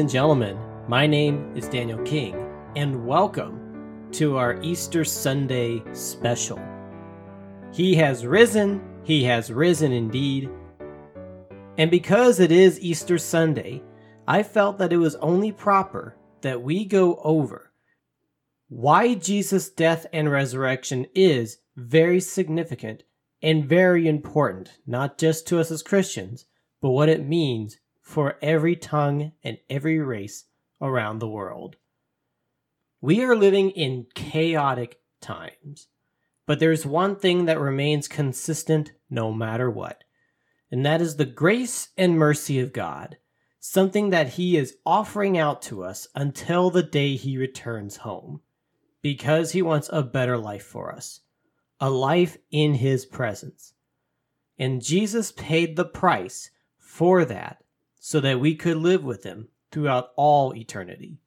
And gentlemen. My name is Daniel King, and welcome to our Easter Sunday special. He has risen, he has risen indeed. And because it is Easter Sunday, I felt that it was only proper that we go over why Jesus' death and resurrection is very significant and very important, not just to us as Christians, but what it means for every tongue and every race around the world. We are living in chaotic times, but there's one thing that remains consistent no matter what, and that is the grace and mercy of God, something that He is offering out to us until the day He returns home, because He wants a better life for us, a life in His presence. And Jesus paid the price for that so that we could live with him throughout all eternity.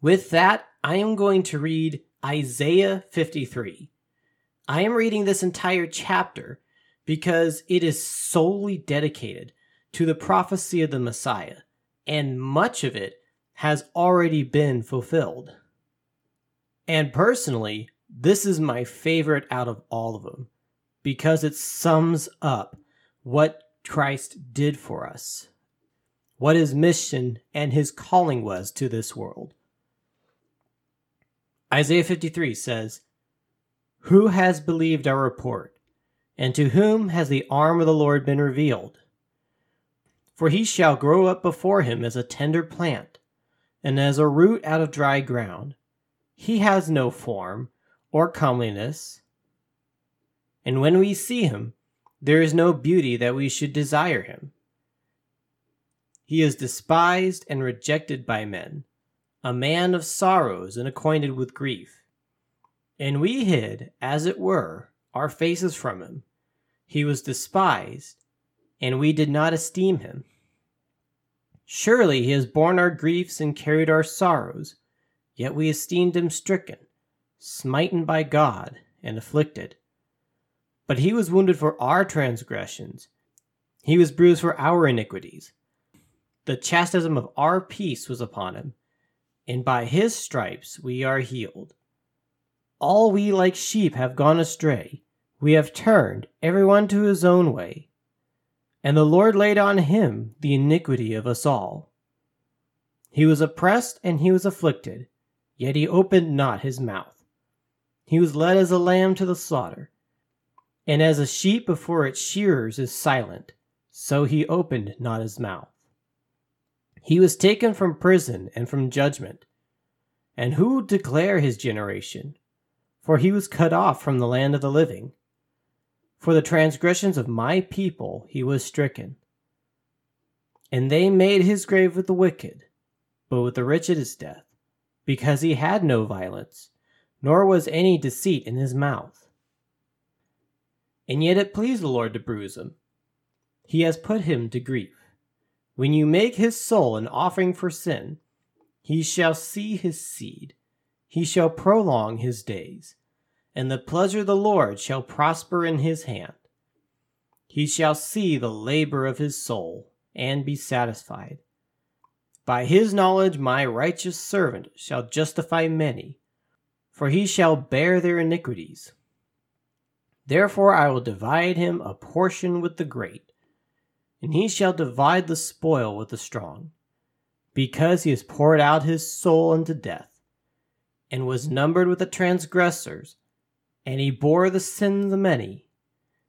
With that, I am going to read Isaiah 53. I am reading this entire chapter because it is solely dedicated to the prophecy of the Messiah, and much of it has already been fulfilled. And personally, this is my favorite out of all of them because it sums up what Christ did for us, what his mission and his calling was to this world. Isaiah 53 says, Who has believed our report, and to whom has the arm of the Lord been revealed? For he shall grow up before him as a tender plant, and as a root out of dry ground. He has no form or comeliness. And when we see him, there is no beauty that we should desire him. He is despised and rejected by men, a man of sorrows and acquainted with grief. And we hid, as it were, our faces from him. He was despised, and we did not esteem him. Surely he has borne our griefs and carried our sorrows, yet we esteemed him stricken, smitten by God, and afflicted. But he was wounded for our transgressions, he was bruised for our iniquities. The chastisement of our peace was upon him, and by his stripes we are healed. All we like sheep have gone astray. We have turned every one to his own way. And the Lord laid on him the iniquity of us all. He was oppressed and he was afflicted, yet he opened not his mouth. He was led as a lamb to the slaughter and as a sheep before its shearers is silent, so he opened not his mouth. He was taken from prison and from judgment. And who would declare his generation? For he was cut off from the land of the living. For the transgressions of my people he was stricken. And they made his grave with the wicked, but with the rich at his death, because he had no violence, nor was any deceit in his mouth and yet it pleased the Lord to bruise him. He has put him to grief. When you make his soul an offering for sin, he shall see his seed, he shall prolong his days, and the pleasure of the Lord shall prosper in his hand. He shall see the labor of his soul, and be satisfied. By his knowledge my righteous servant shall justify many, for he shall bear their iniquities. Therefore I will divide him a portion with the great, and he shall divide the spoil with the strong, because he has poured out his soul unto death, and was numbered with the transgressors, and he bore the sins of the many,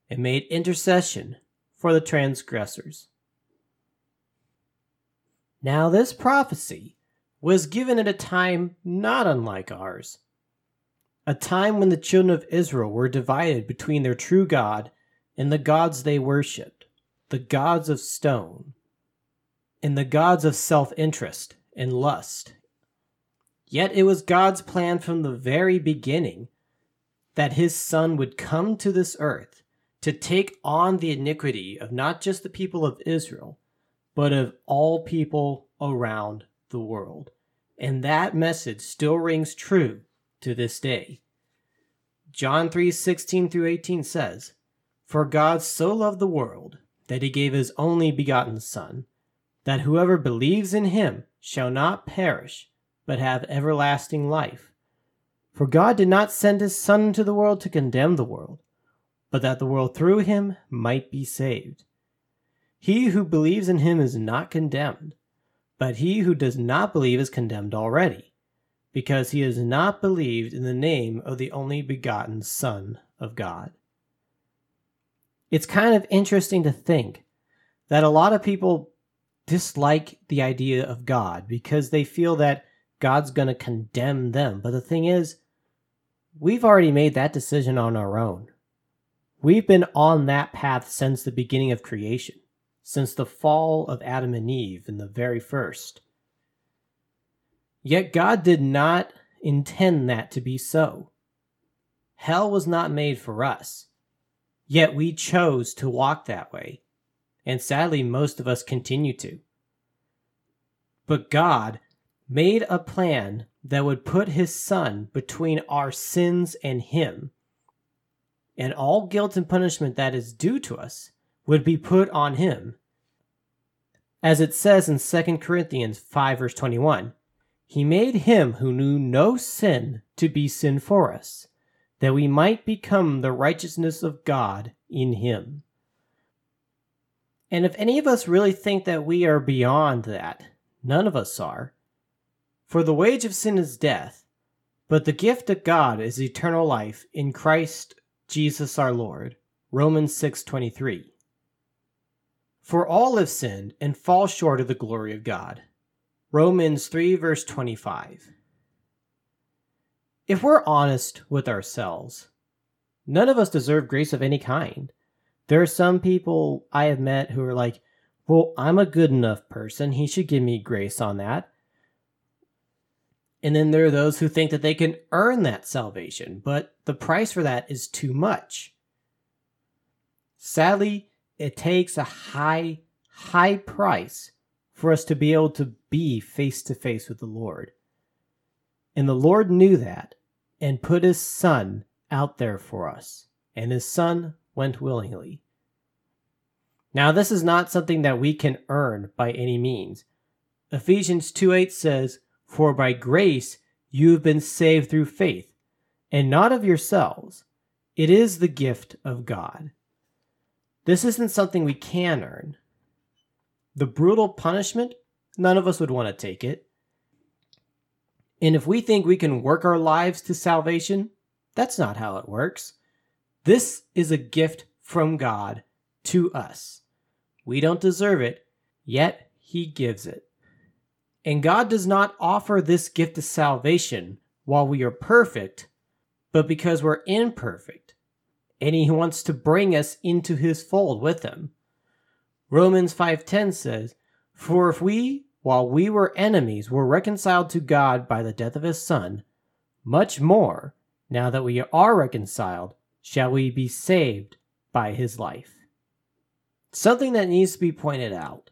and made intercession for the transgressors. Now this prophecy was given at a time not unlike ours a time when the children of Israel were divided between their true God and the gods they worshipped, the gods of stone, and the gods of self interest and lust. Yet it was God's plan from the very beginning that his Son would come to this earth to take on the iniquity of not just the people of Israel, but of all people around the world. And that message still rings true to this day. John 3 16 through 18 says, For God so loved the world that he gave his only begotten Son, that whoever believes in him shall not perish, but have everlasting life. For God did not send his Son into the world to condemn the world, but that the world through him might be saved. He who believes in him is not condemned, but he who does not believe is condemned already, because he has not believed in the name of the only begotten Son of God. It's kind of interesting to think that a lot of people dislike the idea of God because they feel that God's going to condemn them. But the thing is, we've already made that decision on our own. We've been on that path since the beginning of creation, since the fall of Adam and Eve in the very first. Yet God did not intend that to be so. Hell was not made for us. Yet we chose to walk that way. And sadly, most of us continue to. But God made a plan that would put his son between our sins and him. And all guilt and punishment that is due to us would be put on him. As it says in 2 Corinthians 5, verse 21, He made him who knew no sin to be sin for us, that we might become the righteousness of God in him. And if any of us really think that we are beyond that, none of us are. For the wage of sin is death, but the gift of God is eternal life in Christ Jesus our Lord. Romans 6:23. For all have sinned and fall short of the glory of God. Romans 3 verse 25. If we're honest with ourselves, none of us deserve grace of any kind. There are some people I have met who are like, well, I'm a good enough person. He should give me grace on that. And then there are those who think that they can earn that salvation, but the price for that is too much. Sadly, it takes a high, high price for us to be able to be face to face with the Lord. And the Lord knew that and put his Son out there for us, and his Son went willingly. Now, this is not something that we can earn by any means. Ephesians 2 8 says, For by grace you have been saved through faith, and not of yourselves. It is the gift of God. This isn't something we can earn. The brutal punishment, none of us would want to take it. And if we think we can work our lives to salvation, that's not how it works. This is a gift from God to us. We don't deserve it, yet He gives it. And God does not offer this gift of salvation while we are perfect, but because we're imperfect. And He wants to bring us into His fold with Him. Romans 5:10 says, "For if we, while we were enemies, were reconciled to God by the death of His Son, much more, now that we are reconciled, shall we be saved by His life." Something that needs to be pointed out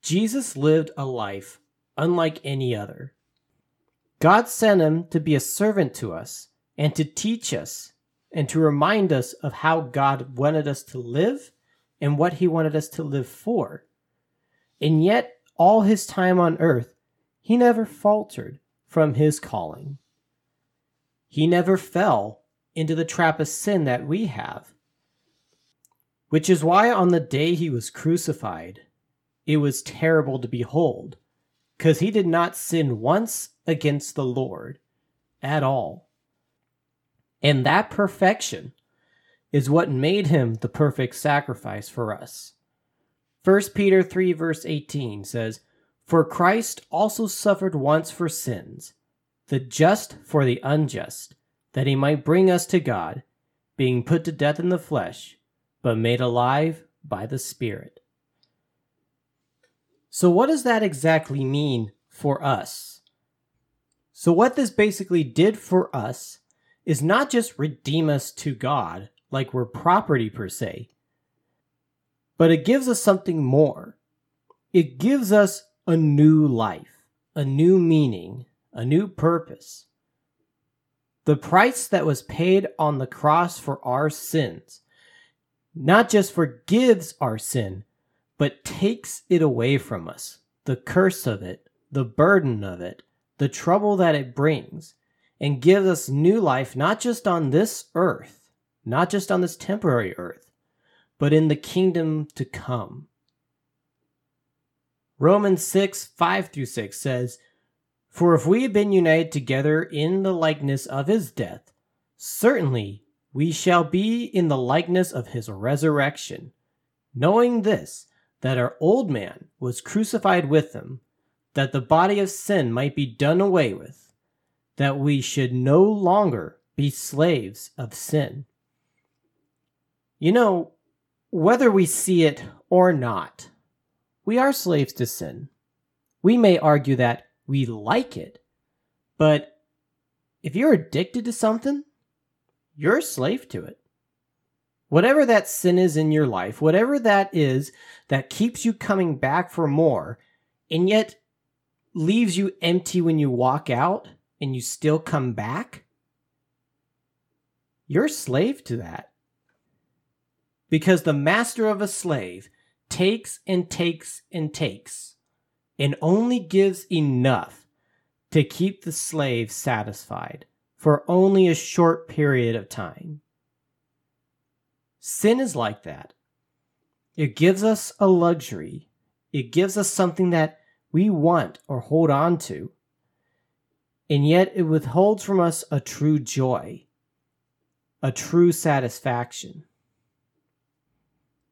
Jesus lived a life unlike any other. God sent him to be a servant to us and to teach us and to remind us of how God wanted us to live and what he wanted us to live for. And yet, all his time on earth, he never faltered from his calling. He never fell into the trap of sin that we have. Which is why on the day he was crucified, it was terrible to behold, because he did not sin once against the Lord at all. And that perfection is what made him the perfect sacrifice for us. 1 Peter 3, verse 18 says, For Christ also suffered once for sins, the just for the unjust, that he might bring us to God, being put to death in the flesh but made alive by the Spirit. So, what does that exactly mean for us? So, what this basically did for us is not just redeem us to God, like we're property per se, but it gives us something more. It gives us a new life, a new meaning, a new purpose. The price that was paid on the cross for our sins not just forgives our sin, but takes it away from us the curse of it, the burden of it, the trouble that it brings, and gives us new life not just on this earth, not just on this temporary earth, but in the kingdom to come. Romans 6 5 through 6 says, For if we have been united together in the likeness of his death, certainly we shall be in the likeness of his resurrection, knowing this, that our old man was crucified with him, that the body of sin might be done away with, that we should no longer be slaves of sin. You know, whether we see it or not, we are slaves to sin. We may argue that we like it, but if you're addicted to something, you're a slave to it. Whatever that sin is in your life, whatever that is that keeps you coming back for more, and yet leaves you empty when you walk out and you still come back, you're a slave to that. Because the master of a slave takes and takes and takes and only gives enough to keep the slave satisfied for only a short period of time. Sin is like that. It gives us a luxury. It gives us something that we want or hold on to. And yet it withholds from us a true joy, a true satisfaction.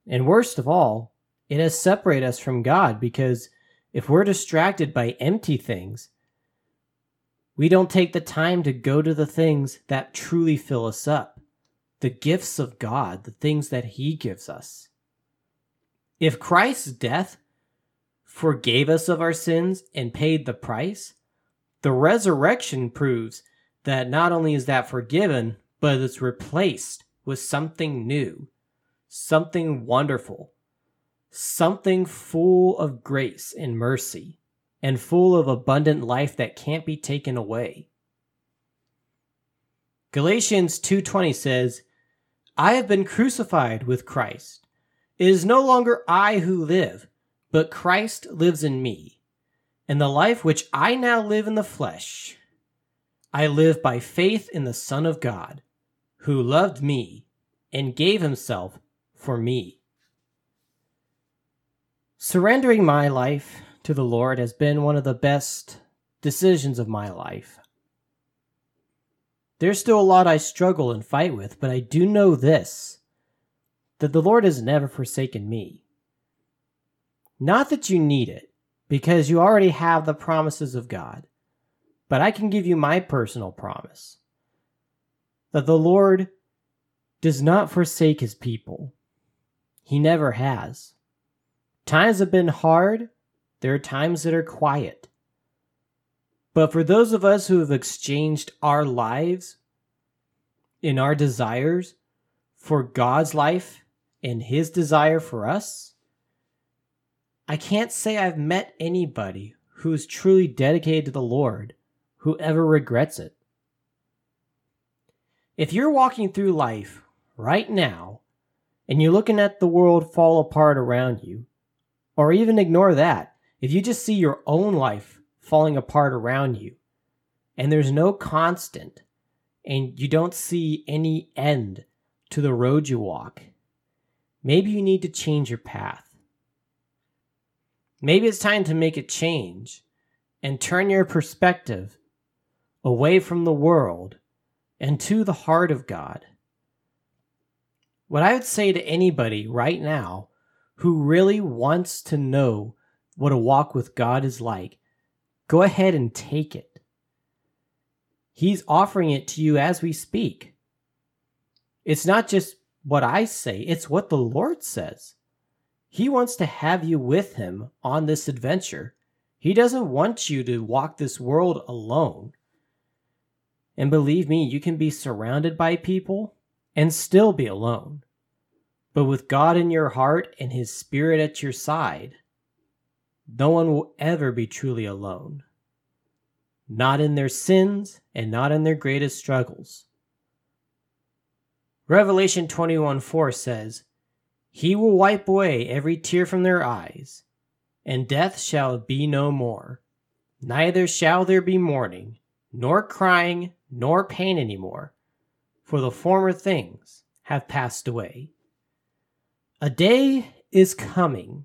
And worst of all, it has separated us from God because if we're distracted by empty things, we don't take the time to go to the things that truly fill us up, the gifts of God, the things that He gives us. If Christ's death forgave us of our sins and paid the price, the resurrection proves that not only is that forgiven, but it's replaced with something new, something wonderful, something full of grace and mercy and full of abundant life that can't be taken away. Galatians 2:20 says, "I have been crucified with Christ. It is no longer I who live, but Christ lives in me. And the life which I now live in the flesh, I live by faith in the Son of God, who loved me and gave himself for me." Surrendering my life to the Lord has been one of the best decisions of my life. There's still a lot I struggle and fight with, but I do know this that the Lord has never forsaken me. Not that you need it, because you already have the promises of God, but I can give you my personal promise that the Lord does not forsake his people. He never has. Times have been hard, there are times that are quiet. But for those of us who have exchanged our lives in our desires for God's life and His desire for us, I can't say I've met anybody who is truly dedicated to the Lord who ever regrets it. If you're walking through life right now and you're looking at the world fall apart around you, or even ignore that, if you just see your own life falling apart around you and there's no constant and you don't see any end to the road you walk, maybe you need to change your path. Maybe it's time to make a change and turn your perspective away from the world and to the heart of God. What I would say to anybody right now who really wants to know what a walk with God is like, go ahead and take it. He's offering it to you as we speak. It's not just what I say, it's what the Lord says. He wants to have you with Him on this adventure. He doesn't want you to walk this world alone. And believe me, you can be surrounded by people and still be alone. But with God in your heart and His Spirit at your side, no one will ever be truly alone. Not in their sins and not in their greatest struggles. Revelation 21 4 says, He will wipe away every tear from their eyes, and death shall be no more. Neither shall there be mourning, nor crying, nor pain any more, for the former things have passed away. A day is coming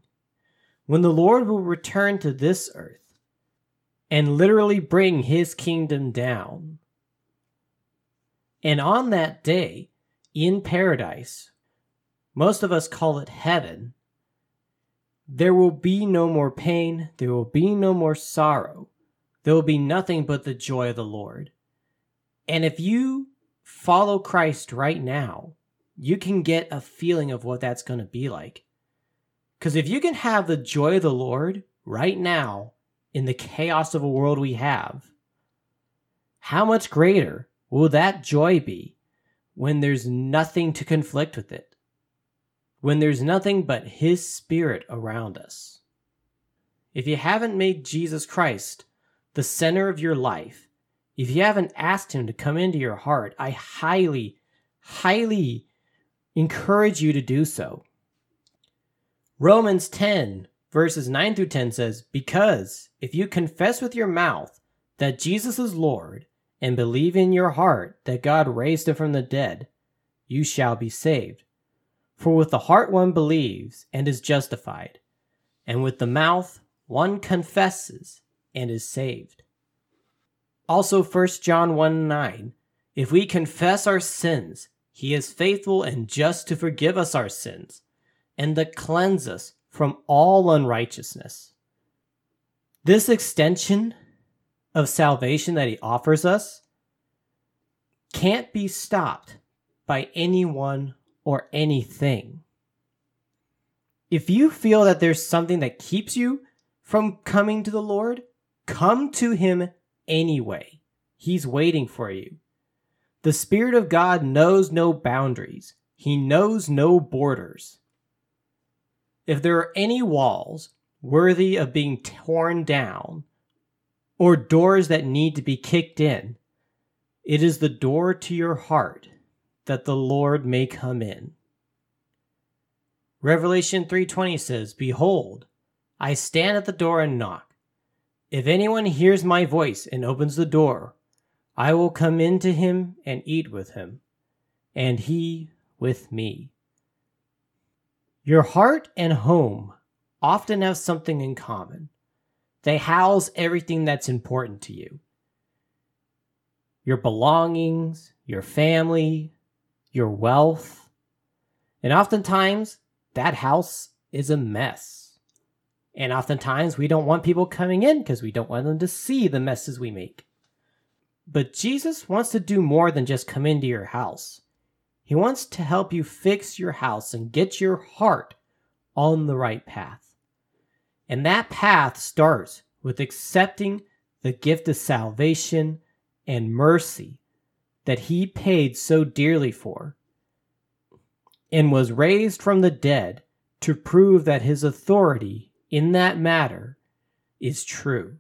when the Lord will return to this earth and literally bring his kingdom down. And on that day, in paradise, most of us call it heaven. There will be no more pain. There will be no more sorrow. There will be nothing but the joy of the Lord. And if you follow Christ right now, you can get a feeling of what that's going to be like. Because if you can have the joy of the Lord right now in the chaos of a world we have, how much greater will that joy be when there's nothing to conflict with it? when there's nothing but His Spirit around us. If you haven't made Jesus Christ the center of your life, if you haven't asked Him to come into your heart, I highly, highly encourage you to do so. Romans 10, verses 9 through 10 says, Because if you confess with your mouth that Jesus is Lord and believe in your heart that God raised him from the dead, you shall be saved. For with the heart one believes and is justified, and with the mouth one confesses and is saved. Also 1 John 1 9. If we confess our sins, he is faithful and just to forgive us our sins and to cleanse us from all unrighteousness. This extension of salvation that he offers us can't be stopped by anyone or anything. If you feel that there's something that keeps you from coming to the Lord, come to Him anyway. He's waiting for you. The Spirit of God knows no boundaries, He knows no borders. If there are any walls worthy of being torn down, or doors that need to be kicked in, it is the door to your heart that the Lord may come in. Revelation 3:20 says, "Behold, I stand at the door and knock. If anyone hears my voice and opens the door, I will come in to him and eat with him, and he with me." Your heart and home often have something in common. They house everything that's important to you. Your belongings, your family, your wealth. And oftentimes, that house is a mess. And oftentimes, we don't want people coming in because we don't want them to see the messes we make. But Jesus wants to do more than just come into your house. He wants to help you fix your house and get your heart on the right path. And that path starts with accepting the gift of salvation and mercy that he paid so dearly for, and was raised from the dead to prove that his authority in that matter is true.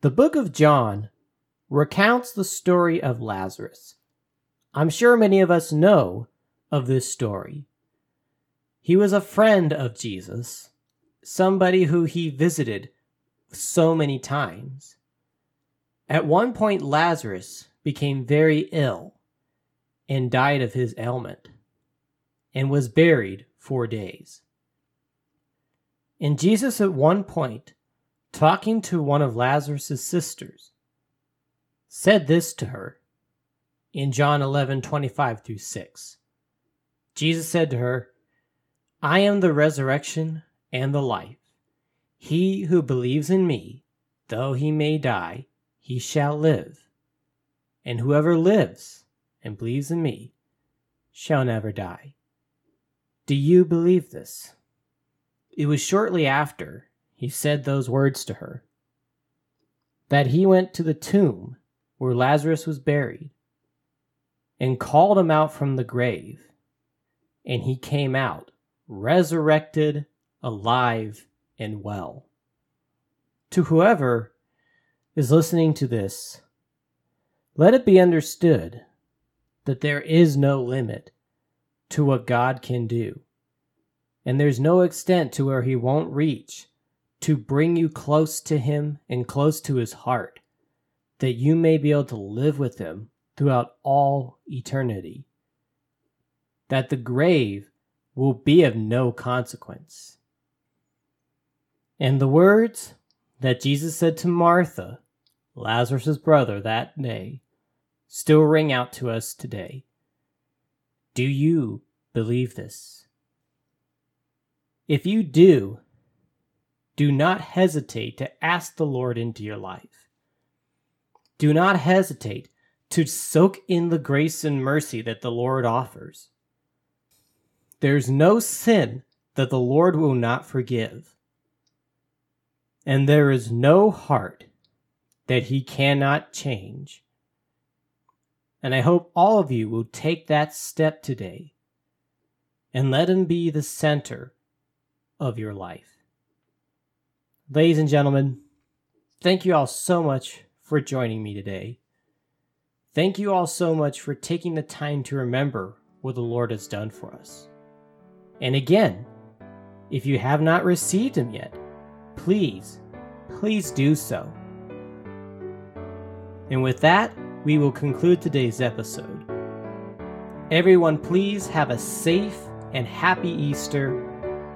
The book of John recounts the story of Lazarus. I'm sure many of us know of this story. He was a friend of Jesus, somebody who he visited so many times. At one point, Lazarus became very ill and died of his ailment and was buried four days. And Jesus, at one point, talking to one of Lazarus' sisters, said this to her in John 11 25 through 6. Jesus said to her, I am the resurrection and the life. He who believes in me, though he may die, he shall live. And whoever lives and believes in me shall never die. Do you believe this? It was shortly after he said those words to her that he went to the tomb where Lazarus was buried and called him out from the grave. And he came out resurrected, alive, and well. To whoever is listening to this, let it be understood that there is no limit to what God can do. And there's no extent to where he won't reach to bring you close to him and close to his heart, that you may be able to live with him throughout all eternity. That the grave will be of no consequence. And the words that Jesus said to Martha, Lazarus' brother, that day, still ring out to us today. Do you believe this? If you do, do not hesitate to ask the Lord into your life. Do not hesitate to soak in the grace and mercy that the Lord offers. There's no sin that the Lord will not forgive. And there is no heart that he cannot change. And I hope all of you will take that step today and let him be the center of your life. Ladies and gentlemen, thank you all so much for joining me today. Thank you all so much for taking the time to remember what the Lord has done for us. And again, if you have not received Him yet, please, please do so. And with that, we will conclude today's episode. Everyone, please have a safe and happy Easter,